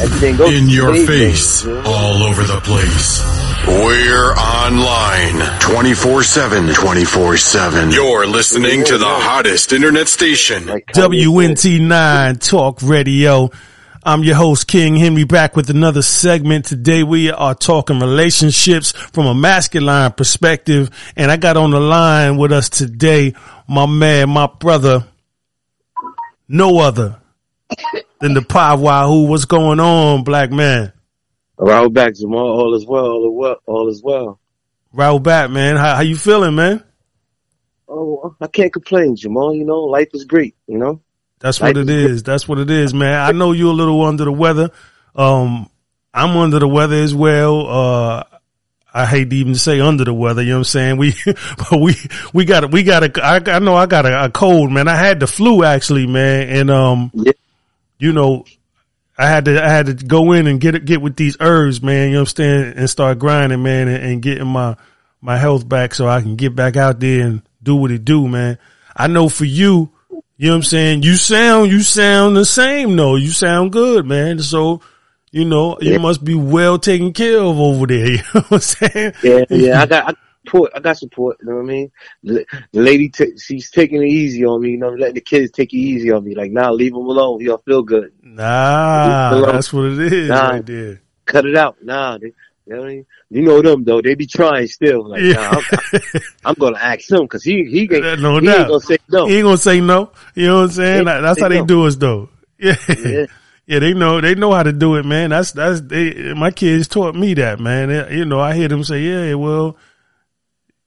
everything goes In your smoothly, face, all over the place. We're online 24 7. 24 7. You're listening to the hottest internet station. Like WNT9 Talk Radio. I'm your host, King Henry, back with another segment. Today we are talking relationships from a masculine perspective. And I got on the line with us today, my man, my brother, no other than the Pi Wahoo. What's going on, black man? Raul back, Jamal. All is well. All is well. All is well. Raul back, man. How, how you feeling, man? Oh, I can't complain, Jamal. You know, life is great. You know. That's what it is. That's what it is, man. I know you're a little under the weather. Um, I'm under the weather as well. Uh, I hate to even say under the weather. You know what I'm saying? We, but we, we got, we got a, I, I know I got a, a cold, man. I had the flu actually, man. And, um, Yeah. You know, I had to, I had to go in and get get with these herbs, man. You know what I'm saying? And start grinding, man, and, and getting my, my health back so I can get back out there and do what it do, man. I know for you, you know what I'm saying? You sound, you sound the same though. You sound good, man. So, you know, you Yeah. must be well taken care of over there. You know what I'm saying? Yeah, yeah. I got I got support. I got support. You know what I mean? The, the lady, t- she's taking it easy on me. You know, letting the kids take it easy on me. Like, nah, leave them alone. Y'all feel good. Nah, that's what it is Nah. right there. Cut it out. Nah, they, you know what I mean? You know them though. They be trying still. Like, Yeah. nah, I'm, I'm gonna ask him because he he, ain't, No he ain't gonna say no. He ain't gonna say no. You know what I'm saying? That's they how they do us though. Yeah. Yeah. Yeah, they know they know how to do it, man. That's that's they. My kids taught me that, man. They- you know, I hear them say, "Yeah, well,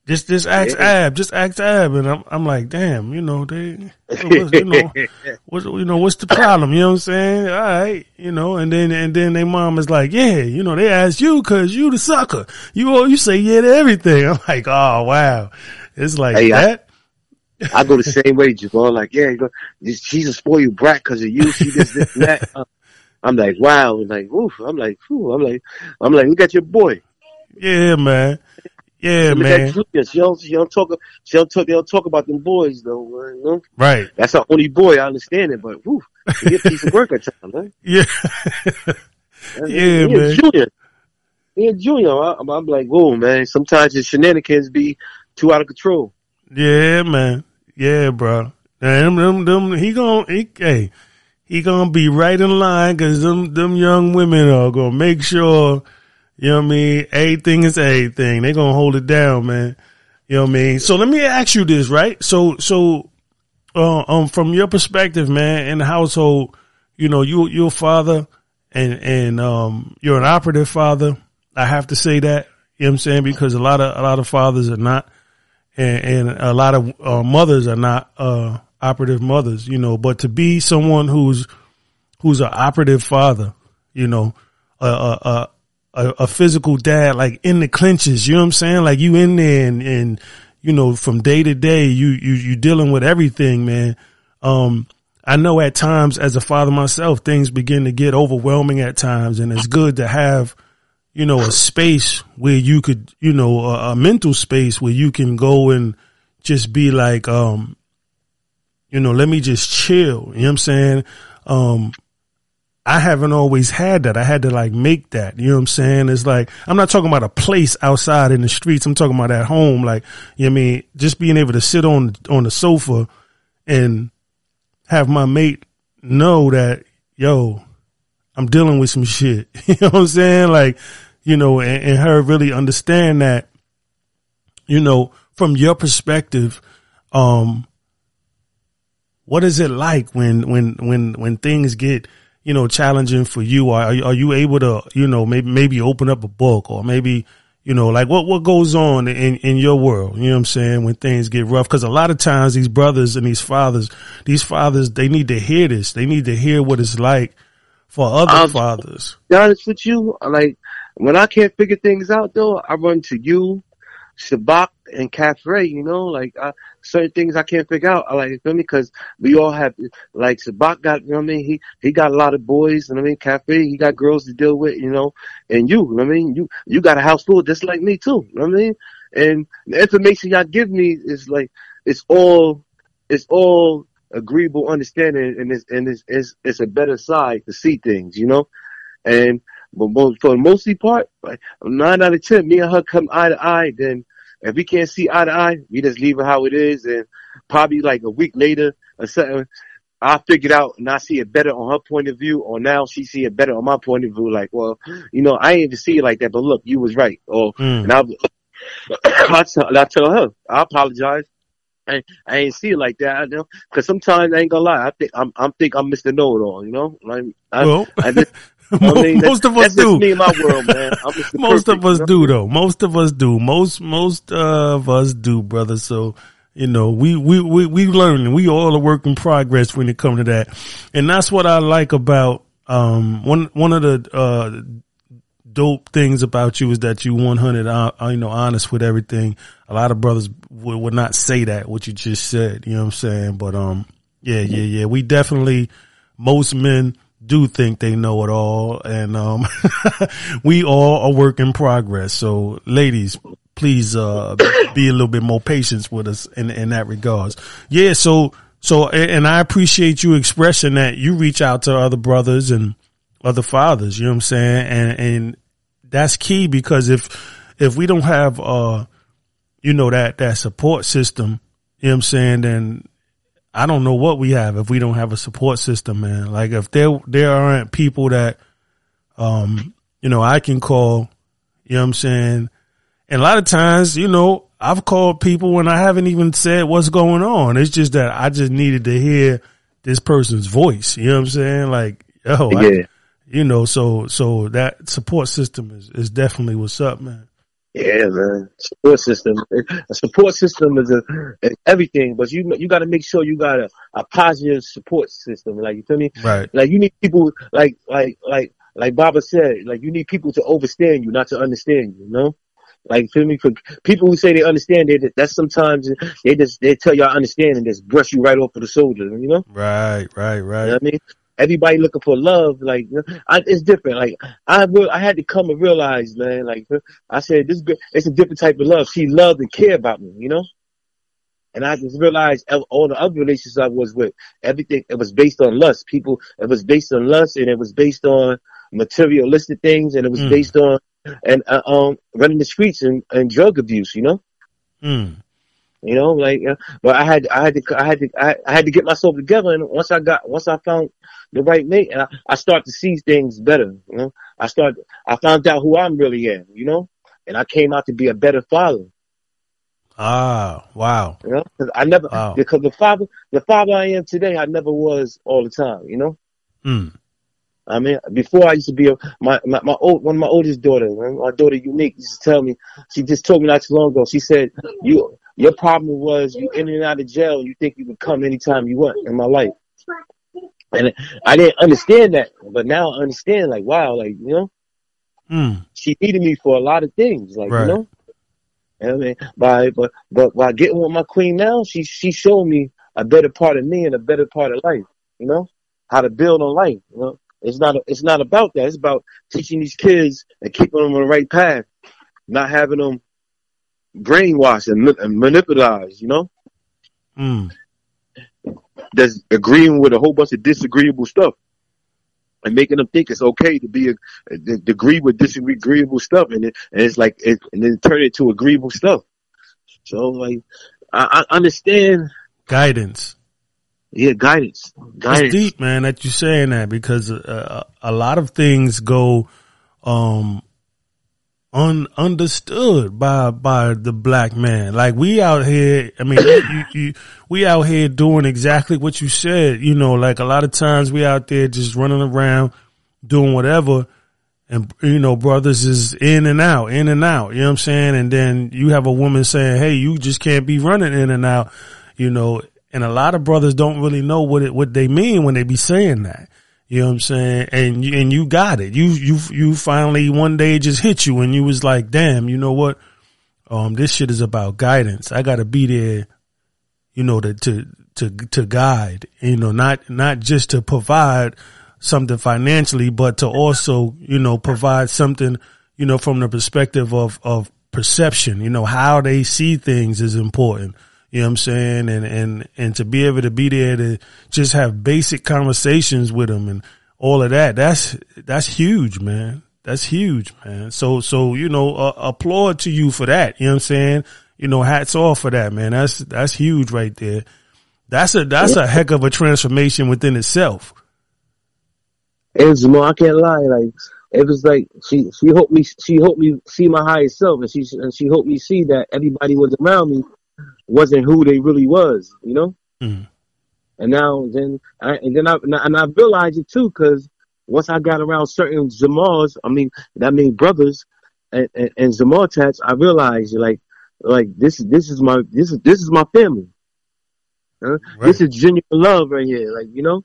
just just ask Yeah. Ab, just ask Ab," and I'm I'm like, "Damn, you know they, what's, you know, what's you know what's the problem?" You know what I'm saying? All right, you know, and then and then their mom is like, "Yeah, you know, they asked you because you the sucker. You all you say yeah to everything." I'm like, "Oh wow, it's like Hey, I- that." I go the same way, Jamal. Like, yeah, you go, she's a spoiled brat because of you. She this, this, and that. I'm like, wow. Like, oof. I'm like, ooh. I'm like, I'm like, look at your boy. yeah, man. Yeah, Look man. at Julia. She don't, she don't talk. She don't talk. They don't talk about them boys though. You know? Right. That's our only boy. I understand it, but whew, he a piece of work at times. Man. Yeah. Yeah, he man. Junior. He junior. I, I'm, I'm like, whoa, man. Sometimes his shenanigans be too out of control. Yeah, man. Yeah, bro. Them, them, them, he gon' he, hey, he gonna be right in line cause them, them young women are gonna make sure, you know what I mean? Everything is everything. They gonna hold it down, man. You know what I mean? So let me ask you this, right? So, so, uh, um, from your perspective, man, in the household, you know, you, you're a father and, and, um, you're an operative father. I have to say that, you know what I'm saying? Because a lot of, a lot of fathers are not and, and a lot of uh, mothers are not uh, operative mothers, you know. But to be someone who's who's an operative father, you know, a a, a a physical dad, like in the clinches, you know what I'm saying? Like you in there and, and you know, from day to day, you you you dealing with everything, man. Um, I know at times as a father myself, things begin to get overwhelming at times, and it's good to have you know, a space where you could, you know, a, a mental space where you can go and just be like, um, you know, let me just chill. You know what I'm saying? Um, I haven't always had that. I had to like make that. You know what I'm saying? It's like, I'm not talking about a place outside in the streets. I'm talking about at home. Like, you know what I mean? Just being able to sit on, on the sofa and have my mate know that, yo, I'm dealing with some shit. You know what I'm saying? Like, you know, and, and her really understand that, you know, from your perspective, um, what is it like when, when, when, when things get, you know, challenging for you? Are, are you able to, you know, maybe, maybe open up a book or maybe, you know, like what, what goes on in, in your world? You know what I'm saying? When things get rough. Cause a lot of times these brothers and these fathers, these fathers, they need to hear this. They need to hear what it's like for other Um, fathers. be honest with you, like when I can't figure things out though, I run to you, Shabak, and Cafe. You know, like I, certain things I can't figure out. I like you feel me because we all have like Shabak got you know what I mean. He he got a lot of boys. You know I mean. Cafe he got girls to deal with. You know, and you, you know I mean. You you got a house full just like me too. You know what I mean. And the information y'all give me is like it's all it's all agreeable understanding and it's and it's it's, it's a better side to see things. You know And but for the mostly part, like nine out of ten, me and her come eye to eye. Then if we can't see eye to eye, we just leave it how it is. And probably like a week later or something, I figured out and I see it better on her point of view, or now she see it better on my point of view. Like, well, you know, I ain't even see it like that, but look, you was right. Or Mm. and I, I, tell, I tell her, I apologize. I, I ain't see it like that, you know, because sometimes I ain't gonna lie. I think I'm, I'm think I'm Mr. Know It All, you know. Like, I, Well, I just, I mean, most of us that's just do. me in my world, man. Most Perfect, of us you know? do though. Most of us do. Most most of us do, brother. So you know, we we we we learning. We all a work in progress when it comes to that, and that's what I like about um one one of the uh dope things about you is that you 100 uh, uh, you know honest with everything. A lot of brothers would, would not say that what you just said. You know what I'm saying? But um yeah yeah yeah we definitely most men do think they know it all and um we all are work in progress so ladies please uh be a little bit more patient with us in in that regards yeah so so and and i appreciate you expressing that you reach out to other brothers and other fathers you know what i'm saying and and that's key because if if we don't have uh you know that that support system you know what i'm saying then I don't know what we have if we don't have a support system, man. Like if there there aren't people that um you know I can call, you know what I'm saying? And a lot of times, you know, I've called people when I haven't even said what's going on. It's just that I just needed to hear this person's voice. You know what I'm saying? Like, yo, I- Yeah. You know, so so that support system is, is definitely what's up, man. Yeah, man. Support system. A support system is a is everything, but you you got to make sure you got a, a positive support system. Like you feel me? Right. Like you need people like like like like Baba said. Like you need people to understand you, not to understand you. You know? Like feel me? For people who say they understand, they that's sometimes they just they tell you I understand and just brush you right off of the shoulder. You know? Right, right, You know right. what I mean? Everybody looking for love, like I, it's different. Like I, will, I had to come and realize, man. Like I said, this girl, it's a different type of love. She loved and cared about me, you know. And I just realized all the other relationships I was with, everything it was based on lust. People, it was based on lust, and it was based on materialistic things, and it was Mm. based on and uh, um running the streets and, and drug abuse, you know. Mm. You know, like, uh, but I had, I had to, I had to, I, I had to get myself together. And once I got, once I found the right mate, and I, I start to see things better. You know, I start, I found out who I'm really am. You know, and I came out to be a better father. Ah, wow. You know, 'Cause I never, Wow. because the father, the father I am today, I never was all the time. You know. Mm. I mean, before I used to be a, my, my, my old, one of my oldest daughters, my daughter Unique used to tell me, she just told me not too long ago, she said, you, your problem was you in and out of jail and you think you could come anytime you want in my life. And I didn't understand that, but now I understand, like, wow, like, you know, Mm. she needed me for a lot of things, like, Right. you know? You I mean, by, but, but by getting with my queen now, she, she showed me a better part of me and a better part of life, you know? How to build on life, you know? It's not, it's not about that. It's about teaching these kids and keeping them on the right path, not having them brainwashed and, and manipulated, you know? Mm. That's agreeing with a whole bunch of disagreeable stuff and making them think it's okay to be a, to agree with disagreeable stuff, and, it, and it's like it, and then turn it to agreeable stuff. So like, I, I understand, Guidance. yeah, guidance, guidance. It's deep, man, that you're saying that because uh, a lot of things go um un understood by by the black man. Like we out here, I mean, you, you, we out here doing exactly what you said. You know, like a lot of times we out there just running around doing whatever. And, you know, brothers is in and out, in and out, you know what I'm saying? And then you have a woman saying, Hey, you just can't be running in and out, you know, and a lot of brothers don't really know what it, what they mean when they be saying that. You know what I'm saying? And you, and you got it. You, you, you finally one day just hit you and you was like, damn, you know what? Um, this shit is about guidance. I gotta be there, you know, to, to, to, to guide, you know, not, not just to provide something financially, but to also, you know, provide something, you know, from the perspective of, of perception, you know, how they see things is important. You know what I'm saying? And, and, and to be able to be there to just have basic conversations with them and all of that. That's that's huge, man. That's huge, man. So so you know, uh, applaud to you for that. You know what I'm saying? You know, hats off for that, man. That's that's huge right there. That's a that's a heck of a transformation within itself. It's more, I can't lie, like it was like she she hoped me she hoped me see my highest self, and she and she hoped me see that everybody was around me wasn't who they really was, you know. Mm. And now then, I, and then I and I realized it too, because once I got around certain Zamars, I mean, that mean brothers and, and, and Zamar tats, I realized like like this this is my this is this is my family. Huh? Right. This is genuine love right here, like you know.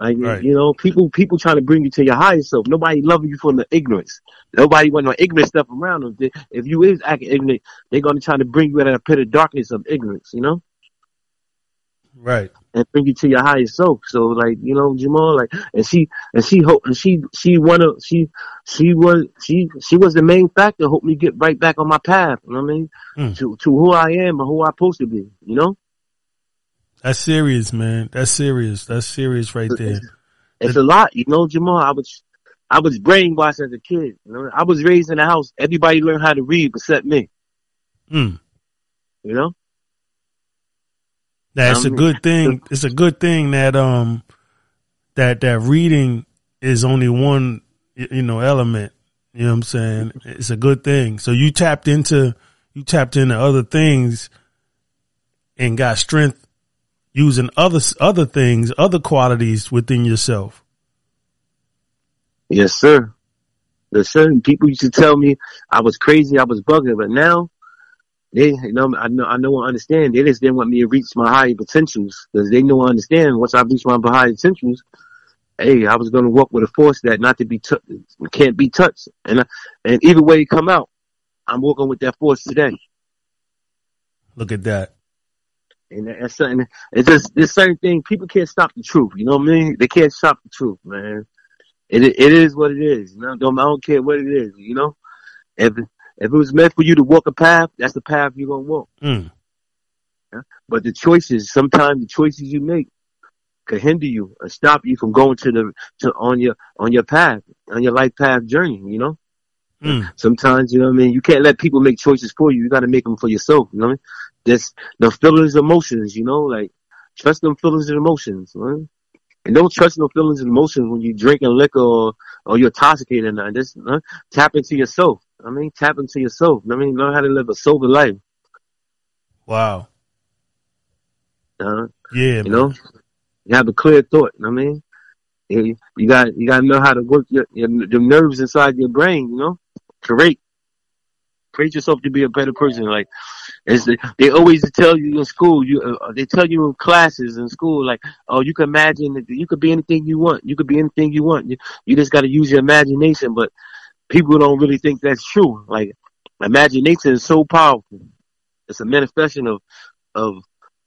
Like right. you know, people people trying to bring you to your higher self. Nobody loving you from the ignorance. Nobody want no ignorant stuff around them. If you is acting ignorant, they're gonna try to bring you out of a pit of darkness of ignorance. You know. Right. And bring you to your higher self. So like, you know, Jamal, like and she and she hope and she she wanna she she was she she was the main factor helped me get right back on my path, you know what I mean? Mm. To to who I am and who I'm supposed to be, you know? That's serious, man. That's serious. That's serious right there. It's, it's a lot, you know, Jamal. I was I was brainwashed as a kid. You know, I was raised in a house. Everybody learned how to read except me. Mm. You know. That's a good thing. It's a good thing that um that that reading is only one you know element. You know what I'm saying? It's a good thing. So you tapped into you tapped into other things and got strength using other other things, other qualities within yourself. Yes, sir. There's certain people used to tell me I was crazy, I was bugging, but now they you know I know I know I understand. They just didn't want me to reach my higher potentials because they know I understand. Once I reach my higher potentials, hey, I was going to walk with a force that not to be t- can't be touched, and and either way it come out, I'm walking with that force today. Look at that. And that's something. It's just there's certain things people can't stop the truth. You know what I mean? They can't stop the truth, man. It it is what it is. You know, I don't care what it is. You know, if if it was meant for you to walk a path, that's the path you're gonna walk. Mm. Yeah? But the choices, sometimes the choices you make could hinder you or stop you from going to the to on your on your path, on your life path journey. You know. Mm. Sometimes, you know what I mean? You can't let people make choices for you. You gotta make them for yourself, you know what I mean? This, the feelings, emotions, you know, like, trust them feelings and emotions, man. And don't trust no feelings and emotions when you drinking liquor or, or you're intoxicated and Just uh, tap into yourself. I mean, tap into yourself. I mean, learn how to live a sober life. Wow. Uh, yeah, you man. know, you have a clear thought. You know what I mean, you, got you got to know how to work your, your the nerves inside your brain. You know, create create yourself to be a better person. Like, it's the, they always tell you in school, you uh, they tell you in classes in school, like, oh, you can imagine that you could be anything you want. You could be anything you want. You, you just got to use your imagination. But people don't really think that's true. Like, imagination is so powerful. It's a manifestation of of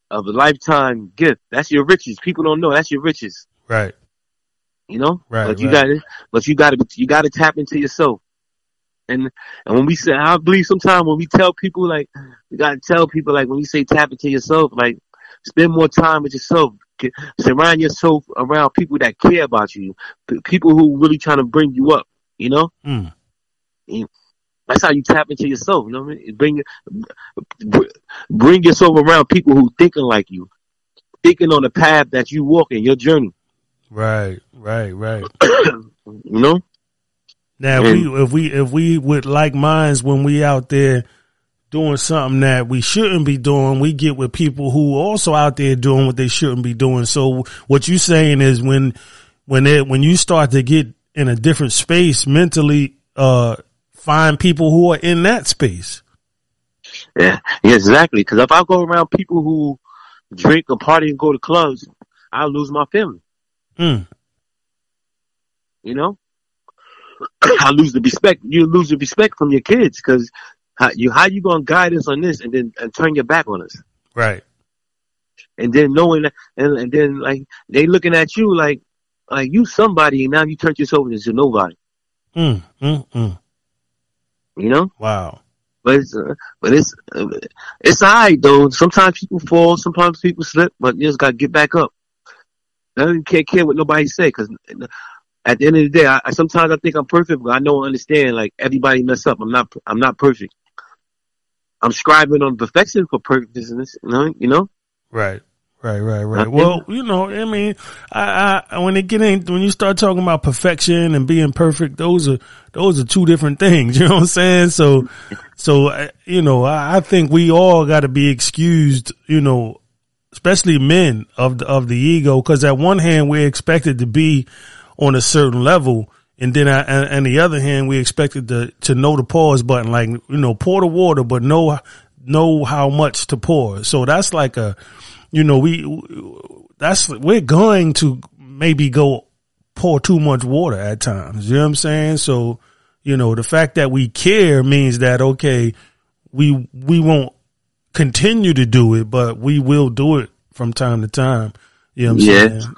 of a lifetime gift. That's your riches. People don't know that's your riches. Right. You know. Right. But you right. got to. But you got to. You got to tap into yourself. And and when we say, I believe sometimes when we tell people like, we gotta tell people like when you say tap into yourself, like spend more time with yourself. Surround yourself around people that care about you, people who really trying to bring you up. You know, mm. that's how you tap into yourself. You know what I mean? Bring bring yourself around people who thinking like you, thinking on the path that you walk in your journey. Right, right, right. you know. Now, if we if we if we with like minds when we out there doing something that we shouldn't be doing, we get with people who also out there doing what they shouldn't be doing. So what you saying is when when it when you start to get in a different space mentally, uh, find people who are in that space. Yeah, exactly. Because if I go around people who drink and party and go to clubs, I'll lose my family. Mm. You know, I lose the respect. You lose the respect from your kids because how you how you gonna guide us on this and then and turn your back on us? Right. And then knowing that, and, and then like they looking at you like like you somebody and now you turn yourself into nobody. Mm, mm, mm. You know? Wow. But it's uh, but it's uh, it's alright though. Sometimes people fall, sometimes people slip, but you just gotta get back up. I don't care, care what nobody say because at the end of the day, I, I sometimes I think I'm perfect, but I don't understand. Like everybody mess up. I'm not. I'm not perfect. I'm striving on perfection for perfectness. You know. You know. Right. Right, right, right. Well, you know, I mean, I, I, when it get in, when you start talking about perfection and being perfect, those are, those are two different things. You know what I'm saying? So, so, you know, I, I think we all got to be excused, you know, especially men of the, of the ego. Cause at one hand, we're expected to be on a certain level. And then, I, and, and the other hand, we expected to, to know the pause button, like, you know, pour the water, but know, know how much to pour. So that's like a, you know, we, that's, we're going to maybe go pour too much water at times. You know what I'm saying? So, you know, the fact that we care means that, okay, we, we won't continue to do it, but we will do it from time to time. You know what I'm yeah. saying?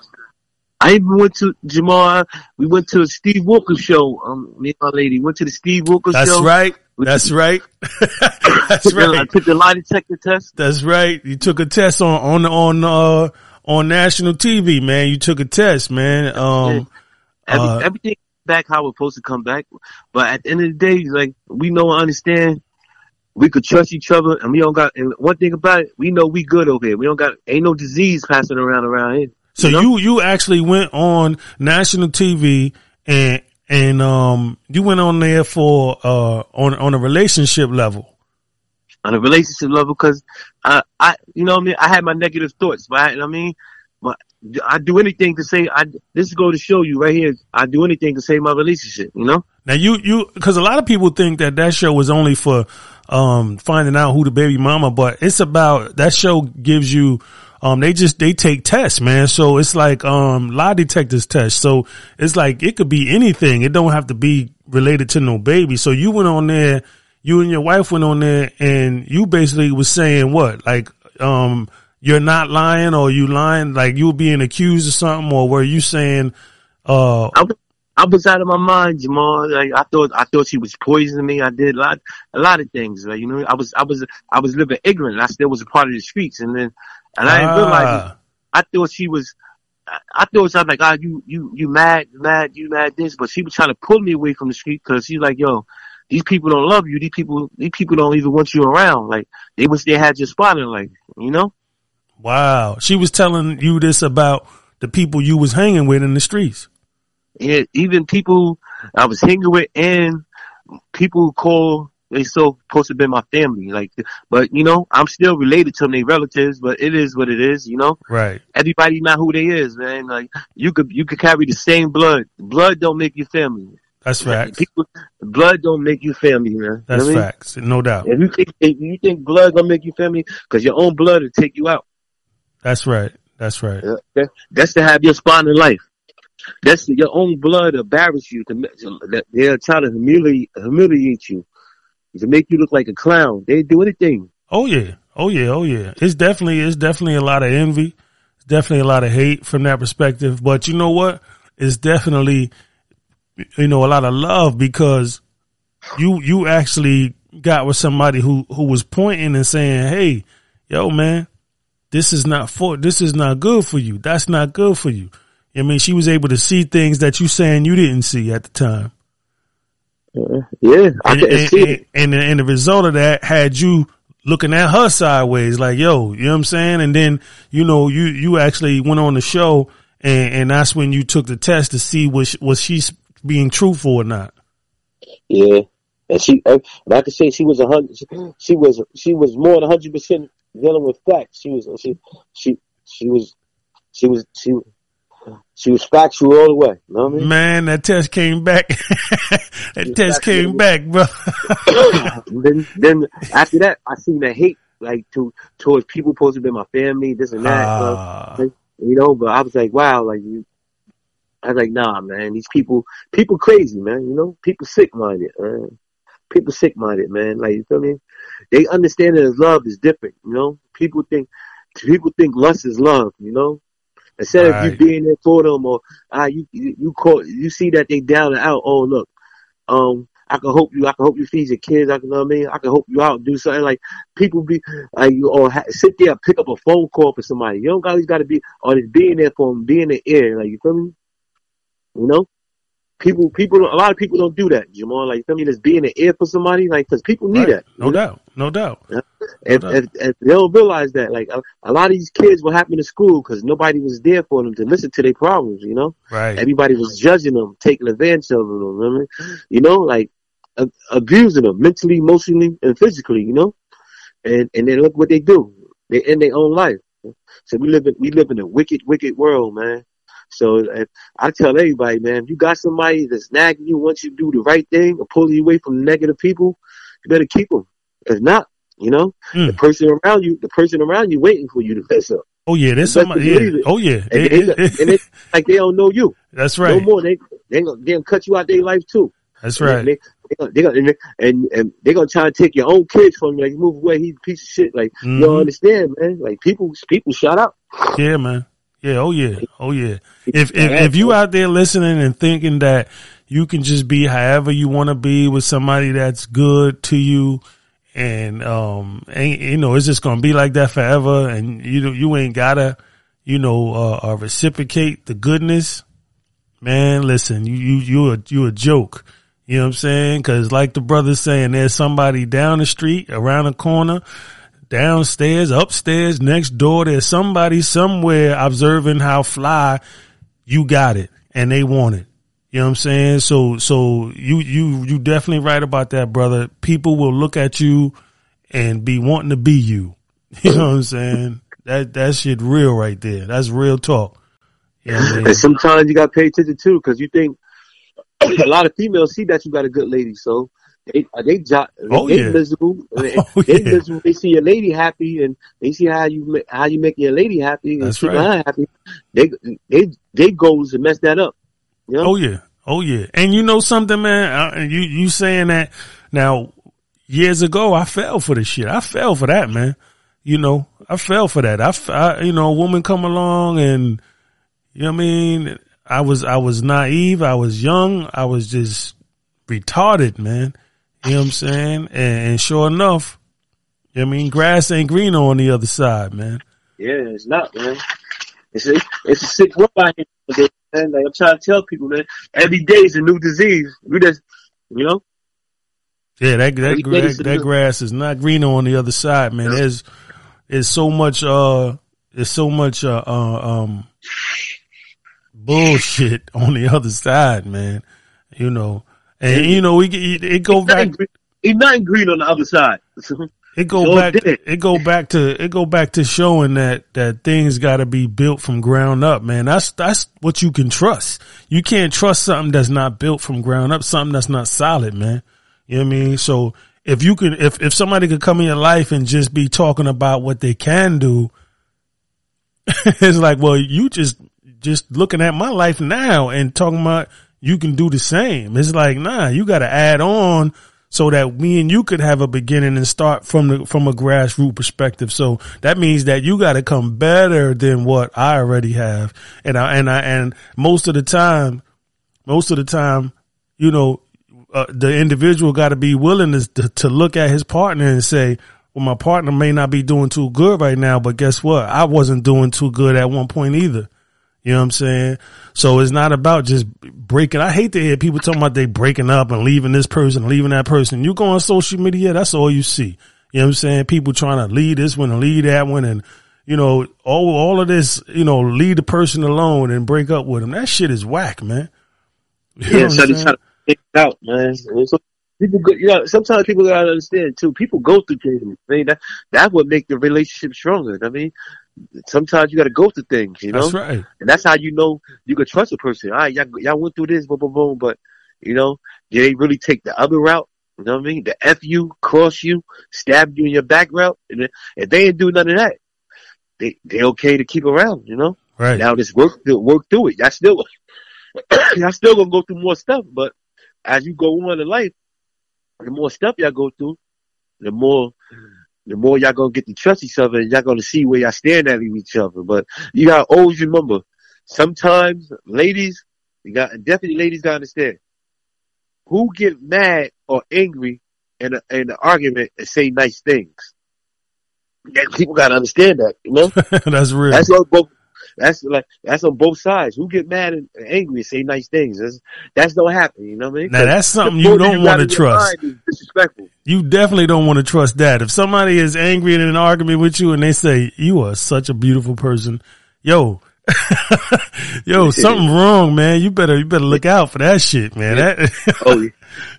I even went to Jamal. We went to a Steve Wilkos show. Um, me and my lady went to the Steve Wilkos That's show. That's right. That's right. That's right. I took the lie detector test. That's right. You took a test on on on uh on national TV, man. You took a test, man. Um, Every, uh, everything back how it's supposed to come back, but at the end of the day, like we know and understand. We could trust each other, and we don't got. And one thing about it, we know we good over here. We don't got ain't no disease passing around around here. So you know? you, you actually went on national TV and and um you went on there for uh on on a relationship level on a relationship level because I, I, you know what I mean? I had my negative thoughts, but I, you know I mean? But I do anything to say, I, this is going to show you right here. I do anything to save my relationship, you know? Now you, you, cause a lot of people think that that show was only for, um, finding out who the baby mama, but it's about, that show gives you, um, they just, they take tests, man. So it's like, um, lie detectors test. So it's like, it could be anything. It don't have to be related to no baby. So you went on there, you and your wife went on there and you basically was saying what? Like, um, you're not lying or you lying, like you were being accused of something or were you saying, uh, I was, I was out of my mind, Jamal. Like I thought, I thought she was poisoning me. I did a lot, a lot of things. Like, you know, I was, I was, I was living ignorant. I still was a part of the streets. And then, and I didn't ah. realize, I thought she was, I thought something like, ah, oh, you, you, you mad, mad, you mad this, but she was trying to pull me away from the street because she's like, yo, these people don't love you. These people, these people don't even want you around. Like they wish they had your spot in like, you know? Wow. She was telling you this about the people you was hanging with in the streets. Yeah, even people I was hanging with and people who call they still supposed to be my family. Like, but you know, I'm still related to them, they relatives, but it is what it is, you know? Right. Everybody not who they is, man. Like, you could, you could carry the same blood. Blood don't make you family. That's facts. People, blood don't make you family, man. That's you know facts, I mean? no doubt. If you think if you think blood gonna make you family, because your own blood will take you out. That's right. That's right. That's to have your spot in life. That's your own blood embarrass you to they're trying to humiliate humiliate you to make you look like a clown. They do anything. Oh yeah, oh yeah, oh yeah. It's definitely it's definitely a lot of envy. It's definitely a lot of hate from that perspective. But you know what? It's definitely you know, a lot of love because you, you actually got with somebody who, who was pointing and saying, Hey, yo, man, this is not for, this is not good for you. That's not good for you. I mean, she was able to see things that you saying you didn't see at the time. Uh, yeah, I and, and, see it. And, and, and the result of that had you looking at her sideways, like, yo, you know what I'm saying? And then, you know, you, you actually went on the show and, and that's when you took the test to see was, was she being truthful or not. Yeah, and she, and I can say she was a hundred. She was she was more than hundred percent dealing with facts. She was she she she was she was she. She was factual all the way. You know I mean? Man, that test came back. that test came back, bro. then, then after that, I seen the hate like to towards people supposed to be my family, this and that. Uh, you know, but I was like, wow, like you, I was like, nah, man, these people, people crazy, man, you know, people sick minded. People sick minded, man. Like, you feel me? They understand that love is different, you know? People think, people think lust is love, you know? Instead right. of you being there for them or, ah, you, you, you call, you see that they down and out, oh, look, um, I can hope you. I can hope you feed your kids. I can know what I mean. I can hope you out and do something like people be like you or ha- sit there pick up a phone call for somebody. You don't always got to be or just being there for them, being in the ear. Like you feel me? You know? People, people, a lot of people don't do that, Jamal. Like, I mean, just being an ear for somebody, like, cause people need Right. that. No doubt. No doubt. And, doubt. and, and they don't realize that, like, a, a lot of these kids what happened to school because nobody was there for them to listen to their problems, you know? Right. Everybody was judging them, taking advantage of them, you know what I mean? You know, like, a, abusing them mentally, emotionally, and physically, you know? And, and then look what they do. They end their own life. So we live in, we live in a wicked, wicked world, man. So if, I tell everybody, man, if you got somebody that's nagging you, wants you to do the right thing or pulling you away from negative people, you better keep them. If not, you know, the Mm. person around you, the person around you waiting for you to mess up. Oh yeah, there's somebody. Yeah. Oh yeah. And, It- they, it- and they, like they don't know you. that's right. No more. They, they gonna, they gonna cut you out their life too. That's And right. They, they, gonna- they gonna, and, and, and they gonna try to take your own kids from you. Like, move away. He's a piece of shit. Like, you Mhm. don't understand, man. Like, people, people shut up. Yeah, man. Yeah. Oh yeah. Oh yeah. If if if you out there listening and thinking that you can just be however you want to be with somebody that's good to you, and um, ain't you know it's just gonna be like that forever, and you you ain't gotta, you know, uh, uh, reciprocate the goodness. Man, listen, you you you a you a joke. You know what I'm saying? Because like the brother's saying, there's somebody down the street, around the corner, downstairs, upstairs, next door. There's somebody somewhere observing how fly you got it, and they want it. You know what I'm saying? So so you you you definitely right about that, brother. People will look at you and be wanting to be you. You know what I'm saying? That that shit real right there. That's real talk. You know? And sometimes you gotta pay attention too, because you think a lot of females see that you got a good lady, so they uh, they jo- Oh, they yeah. miserable. They, Oh, they yeah. miserable. They see your lady happy, and they see how you how you make your lady happy and keep right. her happy. They they they goals to mess that up. You know? Oh yeah, oh yeah. And you know something, man? Uh, you you saying that now? Years ago, I fell for this shit. I fell for that, man. You know, I fell for that. I, I- you know, a woman come along and you know what I mean. I was I was naive. I was young. I was just retarded, man. You know what I'm saying? And, and sure enough, you know what I mean, grass ain't greener on the other side, man. Yeah, it's not, man. It's a, it's a sick world out here, nowadays, man. Like I'm trying to tell people, man. Every day is a new disease. We just, you know, Yeah, that that that, that grass is not greener on the other side, man. There's there's so much uh there's so much uh, uh um bullshit on the other side, man. You know, and you know we get- it go back nothing, green- ain't green on the other side. it go So back dead. it go back to it go back to showing that that things got to be built from ground up, man. That's that's what you can trust. You can't trust something that's not built from ground up, something that's not solid, man. You know what I mean? So if you can, if, if somebody could come in your life and just be talking about what they can do, it's like, well, you just, just looking at my life now and talking about you can do the same. It's like, nah, you got to add on so that me and you could have a beginning and start from the, from a grassroots perspective. So that means that you got to come better than what I already have. And I, and I, and most of the time, most of the time, you know, uh, the individual got to be willing to to look at his partner and say, "Well, my partner may not be doing too good right now, but guess what? I wasn't doing too good at one point either." You know what I'm saying? So it's not about just breaking. I hate to hear people talking about they breaking up and leaving this person, leaving that person. You go on social media, that's all you see. You know what I'm saying? People trying to lead this one and lead that one and, you know, all, all of this, you know, leave the person alone and break up with them. That shit is whack, man. You Yeah, what so they try to figure it out, man. So people, go, you know, sometimes people gotta understand too. People go through things. I mean, that that would make the relationship stronger. I mean, sometimes you gotta go through things, you know, That's right. and that's how you know you can trust a person. All right, y'all, y'all went through this, boom, boom, boom, but you know, did they really take the other route? You know what I mean? The F you, cross you, stab you in your back route, and if- they didn't do none of that, they they okay to keep around, you know. Right. Now just work work through it. Y'all still y'all still gonna go through more stuff, but as you go on in life, the more stuff y'all go through, the more the more y'all gonna get to trust each other and y'all gonna see where y'all stand at with each other. But you gotta always remember, sometimes ladies, you got definitely ladies gotta understand who get mad or angry in a, in an argument and say nice things. Yeah, people gotta understand that, you know? That's real. That's what both. that's like that's on both sides. Who get mad and angry and say nice things? That's that's don't happen. You know what I mean? Now that's something you don't want to trust. Disrespectful. You definitely don't want to trust that. If somebody is angry in an argument with you and they say you are such a beautiful person, yo. yo, something wrong, man. You better you better look out for that shit, man. Yeah. That, oh,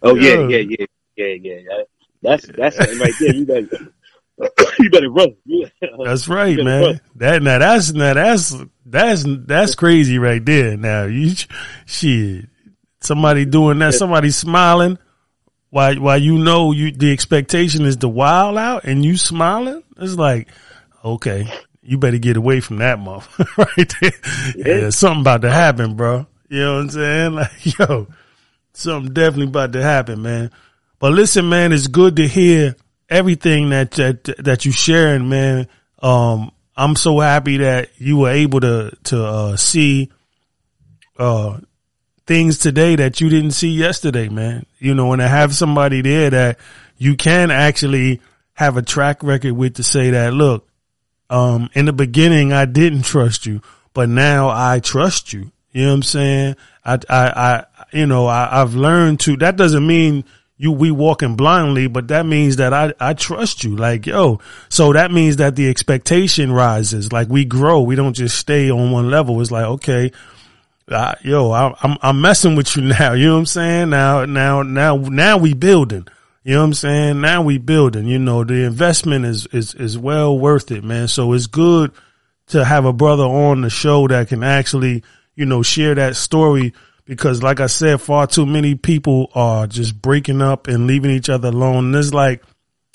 oh yeah, yeah, yeah, yeah, yeah. That's that's something right there. You better you better run. That's right, man. Run. That now that's now that's that's that's crazy right there. Now you shit, somebody doing that, somebody smiling while while you know you the expectation is to wild out and you smiling. It's like okay, you better get away from that month right there. Yeah. yeah, something about to happen, bro. You know what I'm saying? Like yo, something definitely about to happen, man. But listen, man, it's good to hear everything that that that you sharing, man. Um, I'm so happy that you were able to to uh, see uh, things today that you didn't see yesterday, man. You know, and to have somebody there that you can actually have a track record with to say that, look, um, in the beginning I didn't trust you, but now I trust you. You know what I'm saying? I, I, I you know, I, I've learned to, that doesn't mean you we walking blindly, but that means that I I trust you. Like yo, so that means that the expectation rises. Like we grow. We don't just stay on one level. It's like okay, uh, yo, I, I'm I'm messing with you now. You know what I'm saying? Now now now now we building. You know what I'm saying? Now we building. You know the investment is is is well worth it, man. So it's good to have a brother on the show that can actually you know share that story because like I said, far too many people are just breaking up and leaving each other alone. And it's like,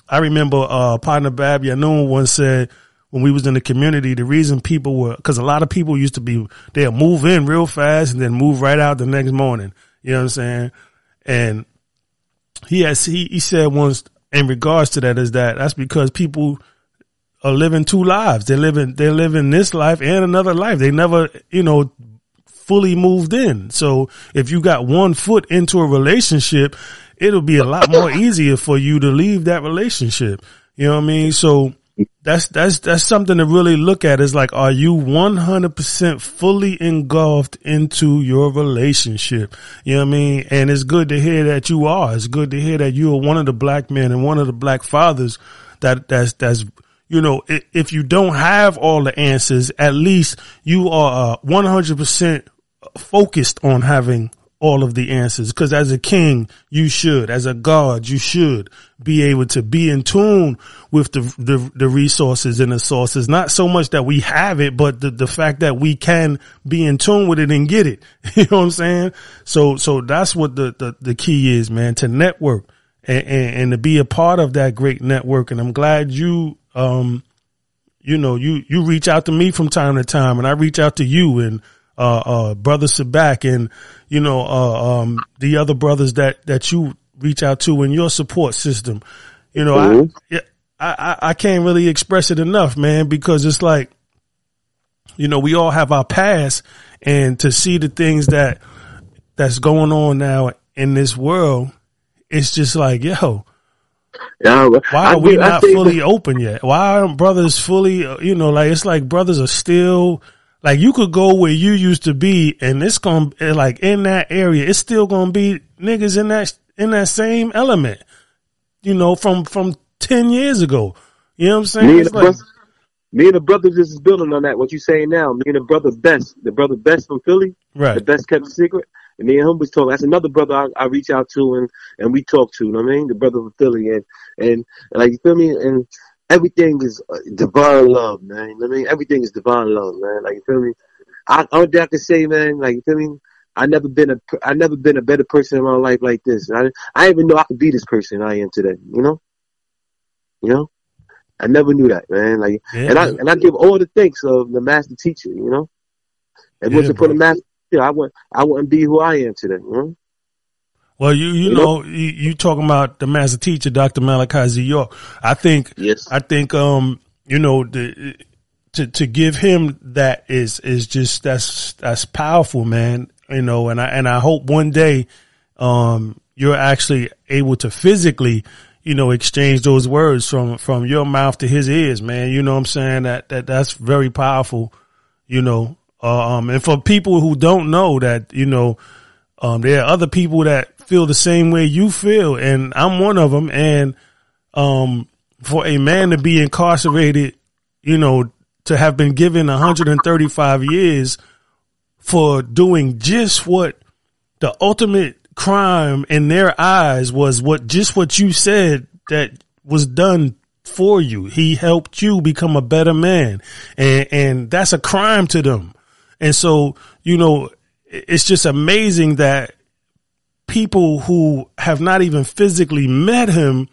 I remember, uh, partner Babby, I know once said when we was in the community, the reason people were, cause a lot of people used to be, they'll move in real fast and then move right out the next morning. You know what I'm saying? And he has, he, he said once in regards to that is that that's because people are living two lives. They're living, they're living this life and another life. They never, you know, fully moved in. So if you got one foot into a relationship, it'll be a lot more easier for you to leave that relationship. You know what I mean? So that's, that's, that's something to really look at is like, are you 100% fully engulfed into your relationship? You know what I mean? And it's good to hear that you are. It's good to hear that you are one of the black men and one of the black fathers that, that's, that's, you know, if you don't have all the answers, at least you are uh, 100% focused on having all of the answers. Because as a king you should. As a god you should be able to be in tune with the, the the, resources and the sources. Not so much that we have it but the, the fact that we can be in tune with it and get it. You know what i'm saying? So so that's what the the, the key is man to network and, and, and to be a part of that great network. And i'm glad you um you know you you reach out to me from time to time and i reach out to you and uh, uh, brother Sabak and, you know, uh, um, the other brothers that, that you reach out to in your support system. You know, mm-hmm. I, I, I can't really express it enough, man, because it's like, you know, we all have our past and to see the things that, that's going on now in this world, it's just like, yo, yeah, why are we not fully open yet? Why aren't brothers fully, you know, like it's like brothers are still like you could go where you used to be and it's going to eh, like in that area, it's still going to be niggas in that, in that same element, you know, from, from 10 years ago. You know what I'm saying? Me and, the, like, brother, me and the brothers is building on that. What you saying now? Me and the brother Best, the brother Best from Philly, right? The Best kept secret. And me and him was talking. That's another brother I, I reach out to and and we talk to. You know what I mean? The brother from Philly and and like you feel me? And everything is uh, divine love, man. You know what I mean? Everything is divine love, man. Like you feel me? I all I can say, man, like you feel me? I never been a I never been a better person in my life like this. I I didn't even know I could be this person I am today. You know, you know. I never knew that, man. Like, yeah, and I and I give all the thanks of the master teacher. You know, and yeah, wasn't for the master, you know, I wouldn't I wouldn't be who I am today. You know? Well, you you, know, you, you talking about the master teacher, Dr. Malachi Z. York. I think yes. I think um you know the to to give him that is is just that's that's powerful, man. You know, and I and I hope one day um you're actually able to physically you know exchange those words from from your mouth to his ears, man. You know what I'm saying? That that that's very powerful you know, uh, um, and for people who don't know that, you know, um, there are other people that feel the same way you feel, and I'm one of them. And um, for a man to be incarcerated, you know, to have been given 135 years for doing just what the ultimate crime in their eyes was what just what you said that was done for you. He helped you become a better man. And, and that's a crime to them. And so, you know, it's just amazing that people who have not even physically met him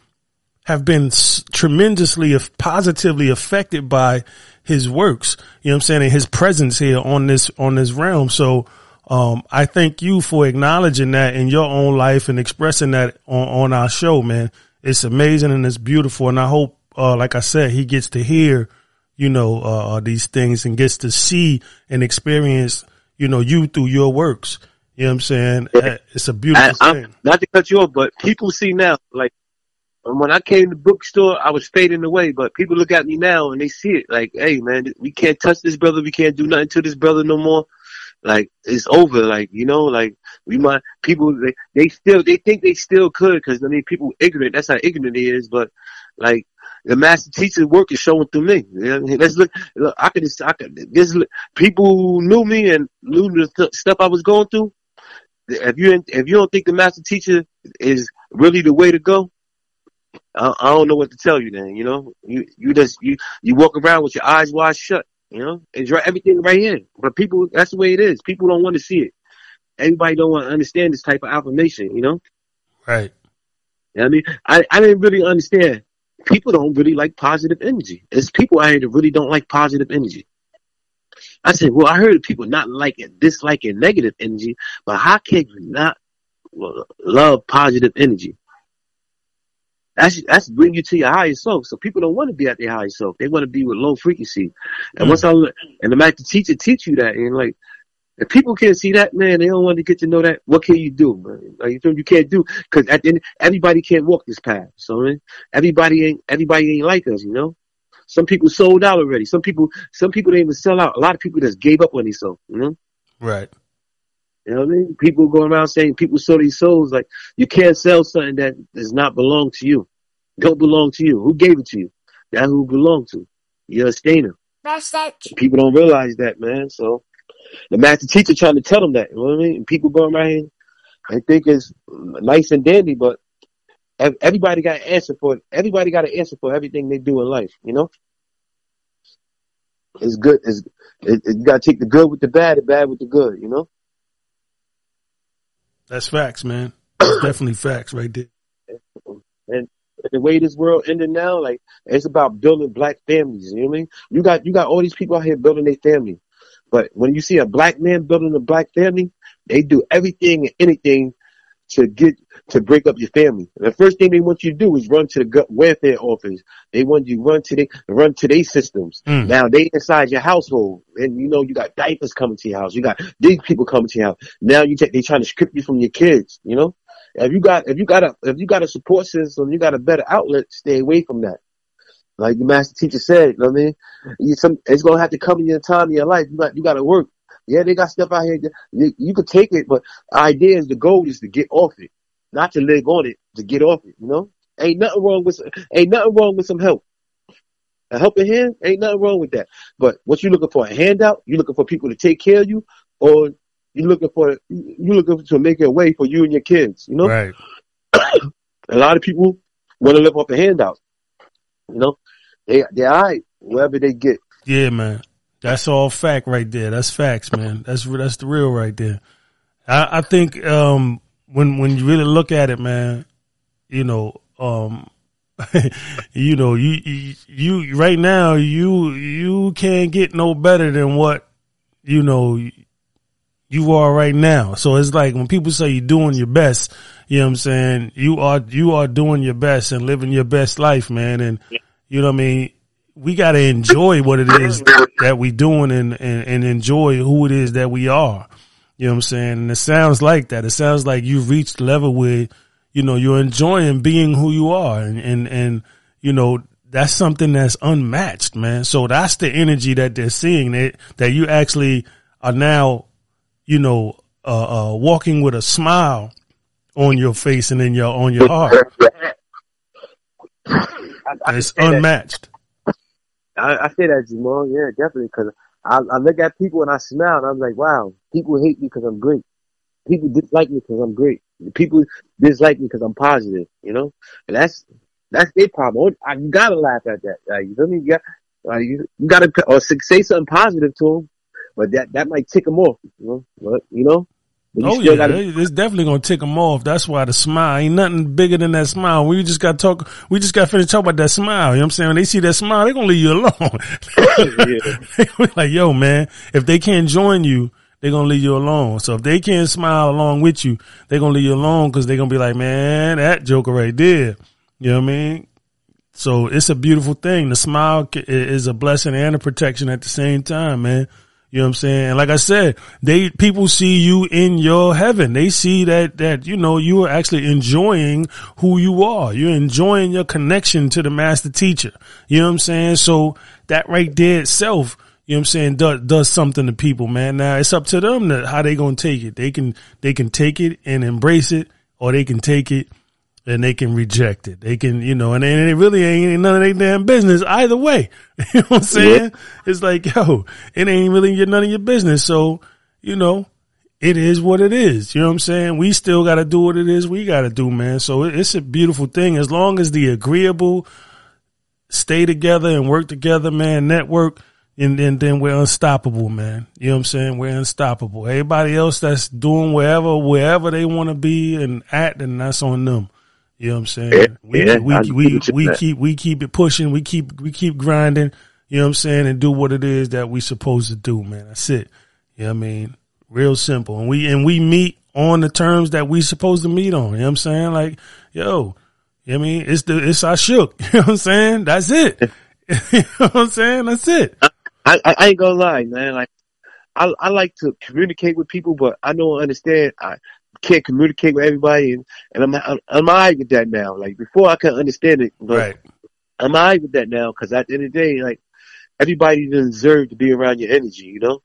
have been tremendously positively affected by his works. You know what I'm saying? And his presence here on this, on this realm. So, um, I thank you for acknowledging that in your own life and expressing that on, on our show, man. It's amazing and it's beautiful. And I hope, uh, like I said, he gets to hear, you know, uh, uh these things and gets to see and experience, you know, you through your works. You know what I'm saying? Uh, it's a beautiful I, thing. Not to cut you off, but people see now, like, when I came to the bookstore, I was fading away, but people look at me now and they see it like, hey man, we can't touch this brother. We can't do nothing to this brother no more. Like it's over. Like you know, like we might people they, they still they think they still could because I mean people ignorant. That's how ignorant it is. But like the master teacher work is showing through me. You know I mean? Let's look, look. I could I could this people who knew me and knew the th- stuff I was going through. If you if you don't think the master teacher is really the way to go, I, I don't know what to tell you. Then you know you you just you you walk around with your eyes wide shut. You know, enjoy everything right here. But people, that's the way it is. People don't want to see it. Everybody don't want to understand this type of affirmation, you know? Right. You know I mean, I, I didn't really understand. People don't really like positive energy. It's people out here that really don't like positive energy. I said, well, I heard people not liking, disliking negative energy, but how can you not love positive energy? That's that's bring you to your higher self. So people don't want to be at their higher self. They want to be with low frequency. And mm. once I and the master teacher teach you that, and like if people can't see that, man, they don't want to get to know that. What can you do, man? Like you, you can't do because at the end, everybody can't walk this path. So man, everybody ain't everybody ain't like us, you know. Some people sold out already. Some people some people didn't even sell out. A lot of people just gave up on themselves, you know. Right. You know what I mean? People going around saying people sold these souls. Like you can't sell something that does not belong to you. Don't belong to you. Who gave it to you? That who belong to. You're a stainer. That's that. People don't realize that, man. So the master teacher trying to tell them that. You know what I mean? And people going around here and think it's nice and dandy, but everybody got an answer for it. Everybody got an answer for everything they do in life. You know. It's good. It's, it, it, you got to take the good with the bad, the bad with the good. You know. That's facts, man. That's definitely facts right there. And the way this world ended now, like it's about building black families. You know what I mean? You got you got all these people out here building their family, but when you see a black man building a black family, they do everything and anything to get to break up your family. The first thing they want you to do is run to the welfare office. They want you run to the run to their systems. Mm. Now they inside your household, and you know you got diapers coming to your house. You got these people coming to your house. Now you take they trying to strip you from your kids. You know, if you got if you got a if you got a support system, you got a better outlet. Stay away from that. Like the master teacher said, you know what I mean? You some, it's gonna have to come in your time in your life. You got you got to work. Yeah, they got stuff out here. You, you could take it, but the idea is the goal is to get off it, not to live on it, to get off it. You know, ain't nothing wrong with ain't nothing wrong with some help. A helping hand ain't nothing wrong with that. But what you looking for a handout? You looking for people to take care of you, or you looking for you looking to make a way for you and your kids? You know, right? a lot of people want to live off a handout. You know, they they're all right wherever they get. Yeah, man. That's all fact right there. That's facts, man. That's that's the real right there. I, I think um, when when you really look at it, man, you know, um, you know, you, you you right now you you can't get no better than what you know you are right now. So it's like when people say you're doing your best, you know what I'm saying? You are you are doing your best and living your best life, man. And you know what I mean? We got to enjoy what it is that we doing and, and, and enjoy who it is that we are. You know what I'm saying? And it sounds like that. It sounds like you've reached level where, you know, you're enjoying being who you are and, and, and, you know, that's something that's unmatched, man. So that's the energy that they're seeing that, that you actually are now, you know, uh, uh, walking with a smile on your face and in your, on your heart. it's unmatched. I, I say that, Jamal. Yeah, definitely. Because I, I look at people and I smile and I'm like, wow, people hate me because I'm great. People dislike me because I'm great. People dislike me because I'm positive. You know, and that's that's their problem. I, uh, you gotta laugh at that. Like, you feel me? You got, like, you, you gotta or say something positive to them, but that that might tick them off. You know, but you know. Oh yeah, gotta, it's definitely gonna tick them off. That's why the smile ain't nothing bigger than that smile. We just got talk. We just got to finish talking about that smile. You know what I'm saying? When they see that smile, they gonna leave you alone. like, yo, man, if they can't join you, they're gonna leave you alone. So if they can't smile along with you, they're gonna leave you alone because they're gonna be like, man, that joker right there. You know what I mean? So it's a beautiful thing. The smile is a blessing and a protection at the same time, man. You know what I'm saying? And like I said, they, people see you in your heaven. They see that, that, you know, you are actually enjoying who you are. You're enjoying your connection to the master teacher. You know what I'm saying? So that right there itself, you know what I'm saying, does, does something to people, man. Now it's up to them to how they gonna take it. They can, they can take it and embrace it or they can take it and they can reject it. They can, you know, and, and it really ain't none of their damn business either way. you know what I'm saying? Yeah. It's like, yo, it ain't really none of your business. So, you know, it is what it is. You know what I'm saying? We still got to do what it is we got to do, man. So it's a beautiful thing. As long as the agreeable stay together and work together, man, network, and then, then we're unstoppable, man. You know what I'm saying? We're unstoppable. Everybody else that's doing wherever, wherever they want to be and act, and that's on them. You know what I'm saying? We yeah, we we, we, we keep we keep it pushing, we keep we keep grinding, you know what I'm saying, and do what it is that we supposed to do, man. That's it. You know what I mean? Real simple. And we and we meet on the terms that we supposed to meet on. You know what I'm saying? Like, yo, you know what I mean? It's the it's our shook. You know what I'm saying? That's it. you know what I'm saying? That's it. I, I, I ain't gonna lie, man. Like I I like to communicate with people, but I don't understand. I can't communicate with everybody, and, and I'm, I'm I'm alright with that now. Like before, I couldn't understand it, but right. I'm alright with that now because at the end of the day, like everybody deserves to be around your energy, you know.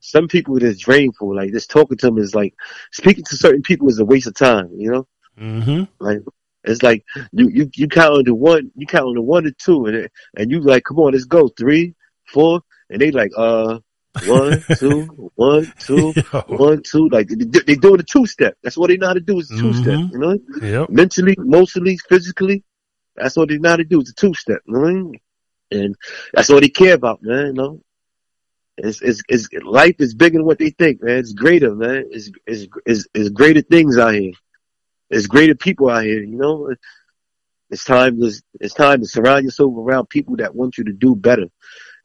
Some people it is drainful. Like just talking to them is like speaking to certain people is a waste of time, you know. Mm-hmm. Like it's like you you you count on the one, you count on the one or two, and and you like, come on, let's go three, four, and they like, uh, one, two, one, two, one, two. Like they, they doing a two step. That's what they know how to do is a two step. Mm-hmm. You know, yep. mentally, emotionally, physically. That's what they know how to do is a two step. You know I mean? And that's all they care about, man. You know, it's, it's, it's, life is bigger than what they think, man. It's greater, man. It's, it's, it's, it's greater things out here. It's greater people out here, you know. It's time to, it's time to surround yourself around people that want you to do better.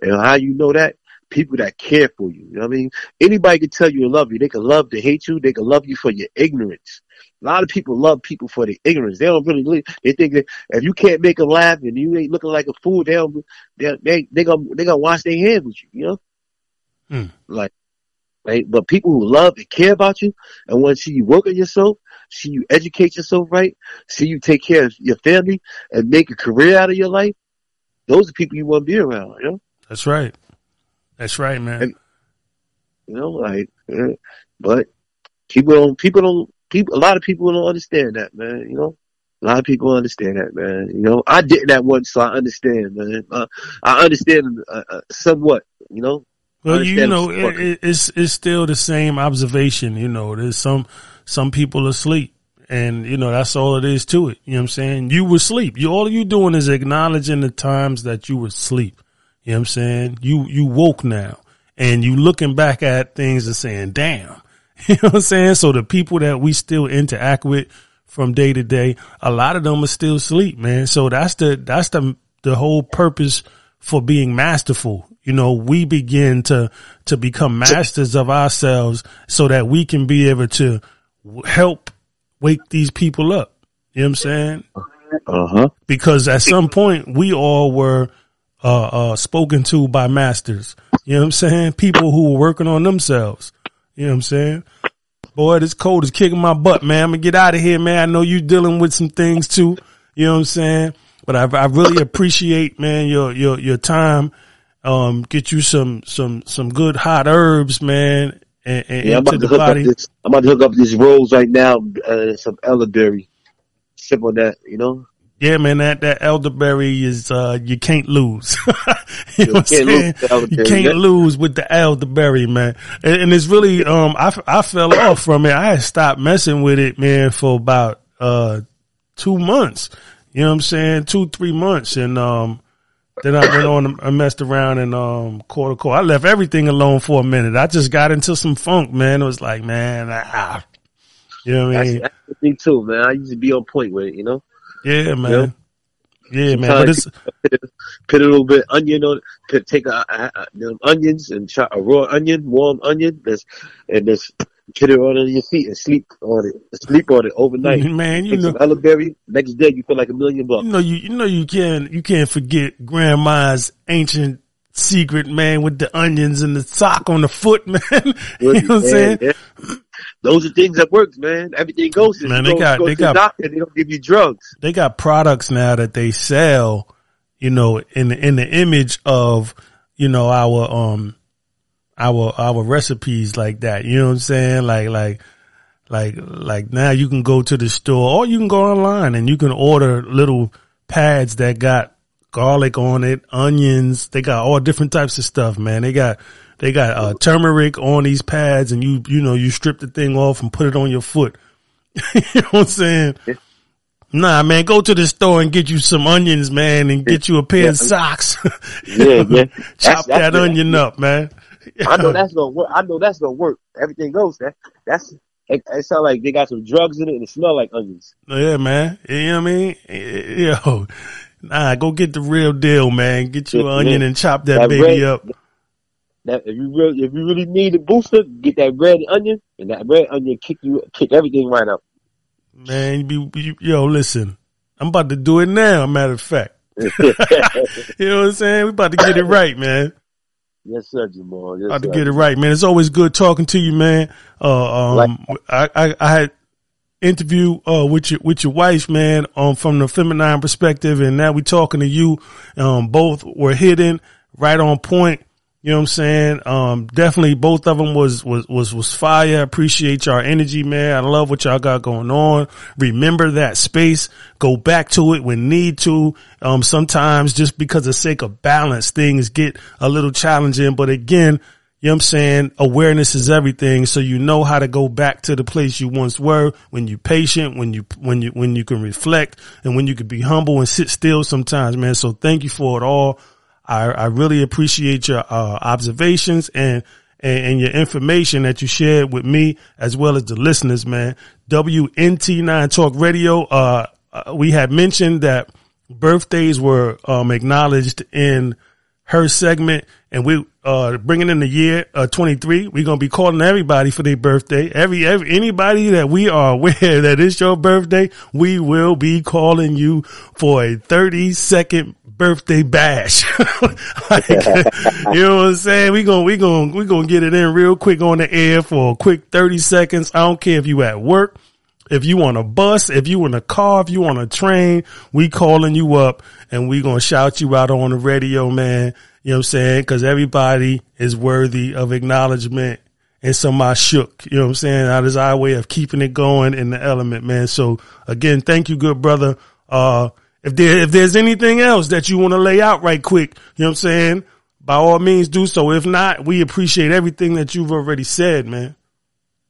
And how you know that? People that care for you. You know what I mean? Anybody can tell you to love you. They can love to hate you. They can love you for your ignorance. A lot of people love people for their ignorance. They don't really live. They think that if you can't make them laugh and you ain't looking like a fool, they don't, they they they gonna they gonna wash their hands with you. You know, hmm. like right. But people who love and care about you and want to see you work on yourself, see you educate yourself right, see you take care of your family and make a career out of your life. Those are people you want to be around. You know. That's right. That's right, man. And, you know, like, uh, but people don't, people don't, people, a lot of people don't understand that, man. You know, a lot of people understand that, man. You know, I did that once, so I understand, man. Uh, I understand uh, uh somewhat, you know. Well, you know, it, it's it's still the same observation. You know, there's some some people asleep, and you know that's all it is to it. You know what I'm saying? You were asleep. You all you doing is acknowledging the times that you were asleep. You know what I'm saying? You, you woke now and you looking back at things and saying, damn, you know what I'm saying? So the people that we still interact with from day to day, a lot of them are still asleep, man. So that's the, that's the, the whole purpose for being masterful. You know, we begin to, to become masters of ourselves so that we can be able to help wake these people up. You know what I'm saying? Uh huh. Because at some point we all were uh, uh, spoken to by masters. You know what I'm saying? People who were working on themselves. You know what I'm saying? Boy, this cold is kicking my butt, man. I'm gonna get out of here, man. I know you're dealing with some things too. You know what I'm saying? but I, I really appreciate, man, your, your, your time. Um, get you some, some, some good hot herbs, man. And, and Yeah, I'm about to hook body. up this. I'm about to hook up these rolls right now. Uh, some elderberry. Sip on that, you know. Yeah, man, that, that elderberry is, uh, you can't lose. you know can't lose with the elderberry. You can't lose with the elderberry, man. And, and it's really, um, I, I fell off from it. I had stopped messing with it, man, for about, uh, two months. You know what I'm saying? Two, three months. And, um, then I went on and I messed around and, um, quarter core. I left everything alone for a minute. I just got into some funk, man. It was like, man, ah, you know what I That's, mean? that's me too, man. I used to be on point with it, you know. Yeah, man. Yeah, man. But it's, Put a little bit onion on. Put, take a, a, a, onions and chop a raw onion, warm onion, this, and just put it on your feet and sleep on it. Sleep on it overnight. man, you Take know, some elderberry. Next day, you feel like a million bucks. You know you you know you can you can't forget grandma's ancient secret man with the onions and the sock on the foot, man. you know what I'm saying? Yeah. Those are things that works, man. Everything goes. If Man, they go, got- go they to got- the doctor. They don't give you drugs. They got products now that they sell, you know, in the in the image of, you know, our um our our recipes like that. You know what I'm saying? Like like like like now you can go to the store or you can go online and you can order little pads that got garlic on it, onions. They got all different types of stuff, man. They got they got uh, turmeric on these pads, and you you know you strip the thing off and put it on your foot. you know what I'm saying? Nah, man, go to the store and get you some onions, man, and get you a pair of socks. Yeah, yeah. Chop That's- that onion up, man. I know that's gonna work. I know that's gonna work. Everything goes. That that's. It, it sounds like they got some drugs in it and it smell like onions. Yeah, man. You know what I mean? Yo, nah, go get the real deal, man. Get you an Yeah, onion and chop that, That baby red- up. That if you really if you really need a booster, get that red onion and that red onion kick you kick everything right up. Man, you be, you, yo, listen. I'm about to do it now, matter of fact. You know what I'm saying? We about to get it right, man. yes, sir, Jamal. Yes, About to sir. get it right, man. It's always good talking to you, man. Uh, um, I, I, I had interview, uh, with your, with your wife, man, um, from the feminine perspective. And now we talking to you. Um, both were hidden right on point. You know what I'm saying? Um, definitely both of them was, was, was, was fire. Appreciate y'all energy, man. I love what y'all got going on. Remember that space. Go back to it when need to. Um, sometimes just because of sake of balance, things get a little challenging. But again, you know what I'm saying? Awareness is everything. So you know how to go back to the place you once were when you're patient, when you, when you, when you can reflect and when you can be humble and sit still sometimes, man. So thank you for it all. I, I really appreciate your, uh, observations and, and, and your information that you shared with me as well as the listeners, man. WNT9 Talk Radio. Uh, uh, we had mentioned that birthdays were, um, acknowledged in, her segment and we uh bringing in the year uh 23 we're gonna be calling everybody for their birthday. Every every anybody that we are aware that it's your birthday we will be calling you for a 30 second birthday bash. Like, you know what i'm saying? We gonna we gonna we gonna get it in real quick on the air for a quick 30 seconds. I don't care if you at work if you on a bus, if you in a car, if you on a train, we calling you up and we gonna shout you out on the radio, man. You know what I'm saying? Cause everybody is worthy of acknowledgement and somebody shook. You know what I'm saying? That is our way of keeping it going in the element, man. So again, thank you, good brother. Uh, if there, if there's anything else that you want to lay out right quick, you know what I'm saying? By all means do so. If not, we appreciate everything that you've already said, man.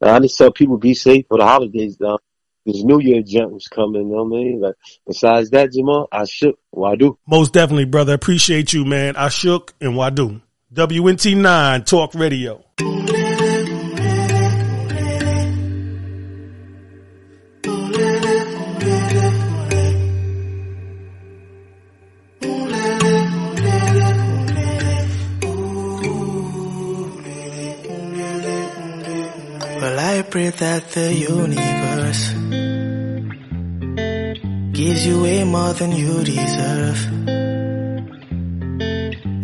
I just tell people be safe for the holidays, though. This New Year jump's coming, you know what I mean? Like, besides that, Jamal, I shook. Well, I do. Most definitely, brother. Appreciate you, man. I shook and Wadu. WNT9 Talk Radio. Well, I pray that the universe gives you way more than you deserve.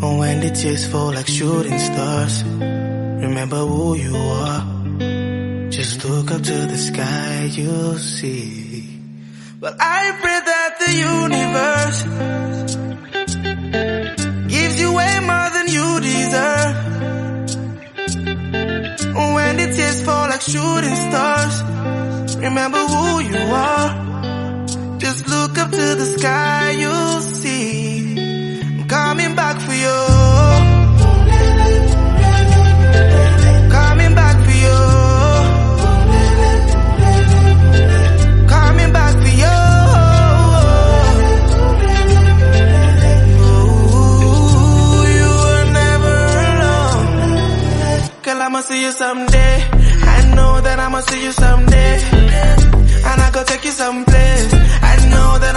And when the tears fall like shooting stars, remember who you are. Just look up to the sky, you'll see. Well, I pray that the the universe to the sky, you'll see I'm coming back for you. I'ma see you someday. I know that I'ma see you someday. And I go take you someday.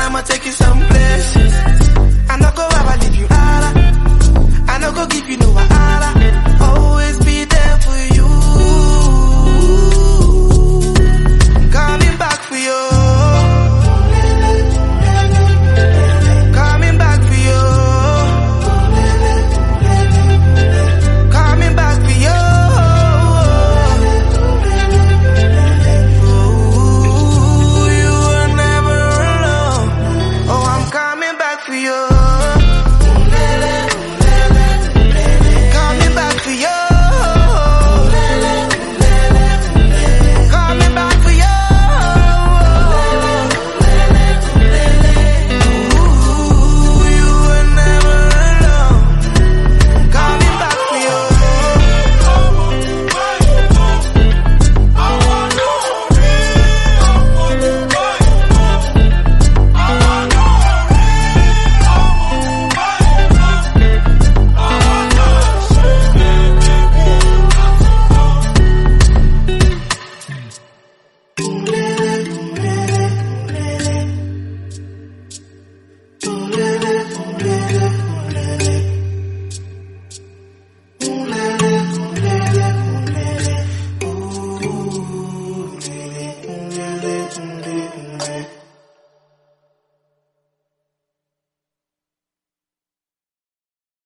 I'ma take you some places. I no go ever leave you out. I no go give you no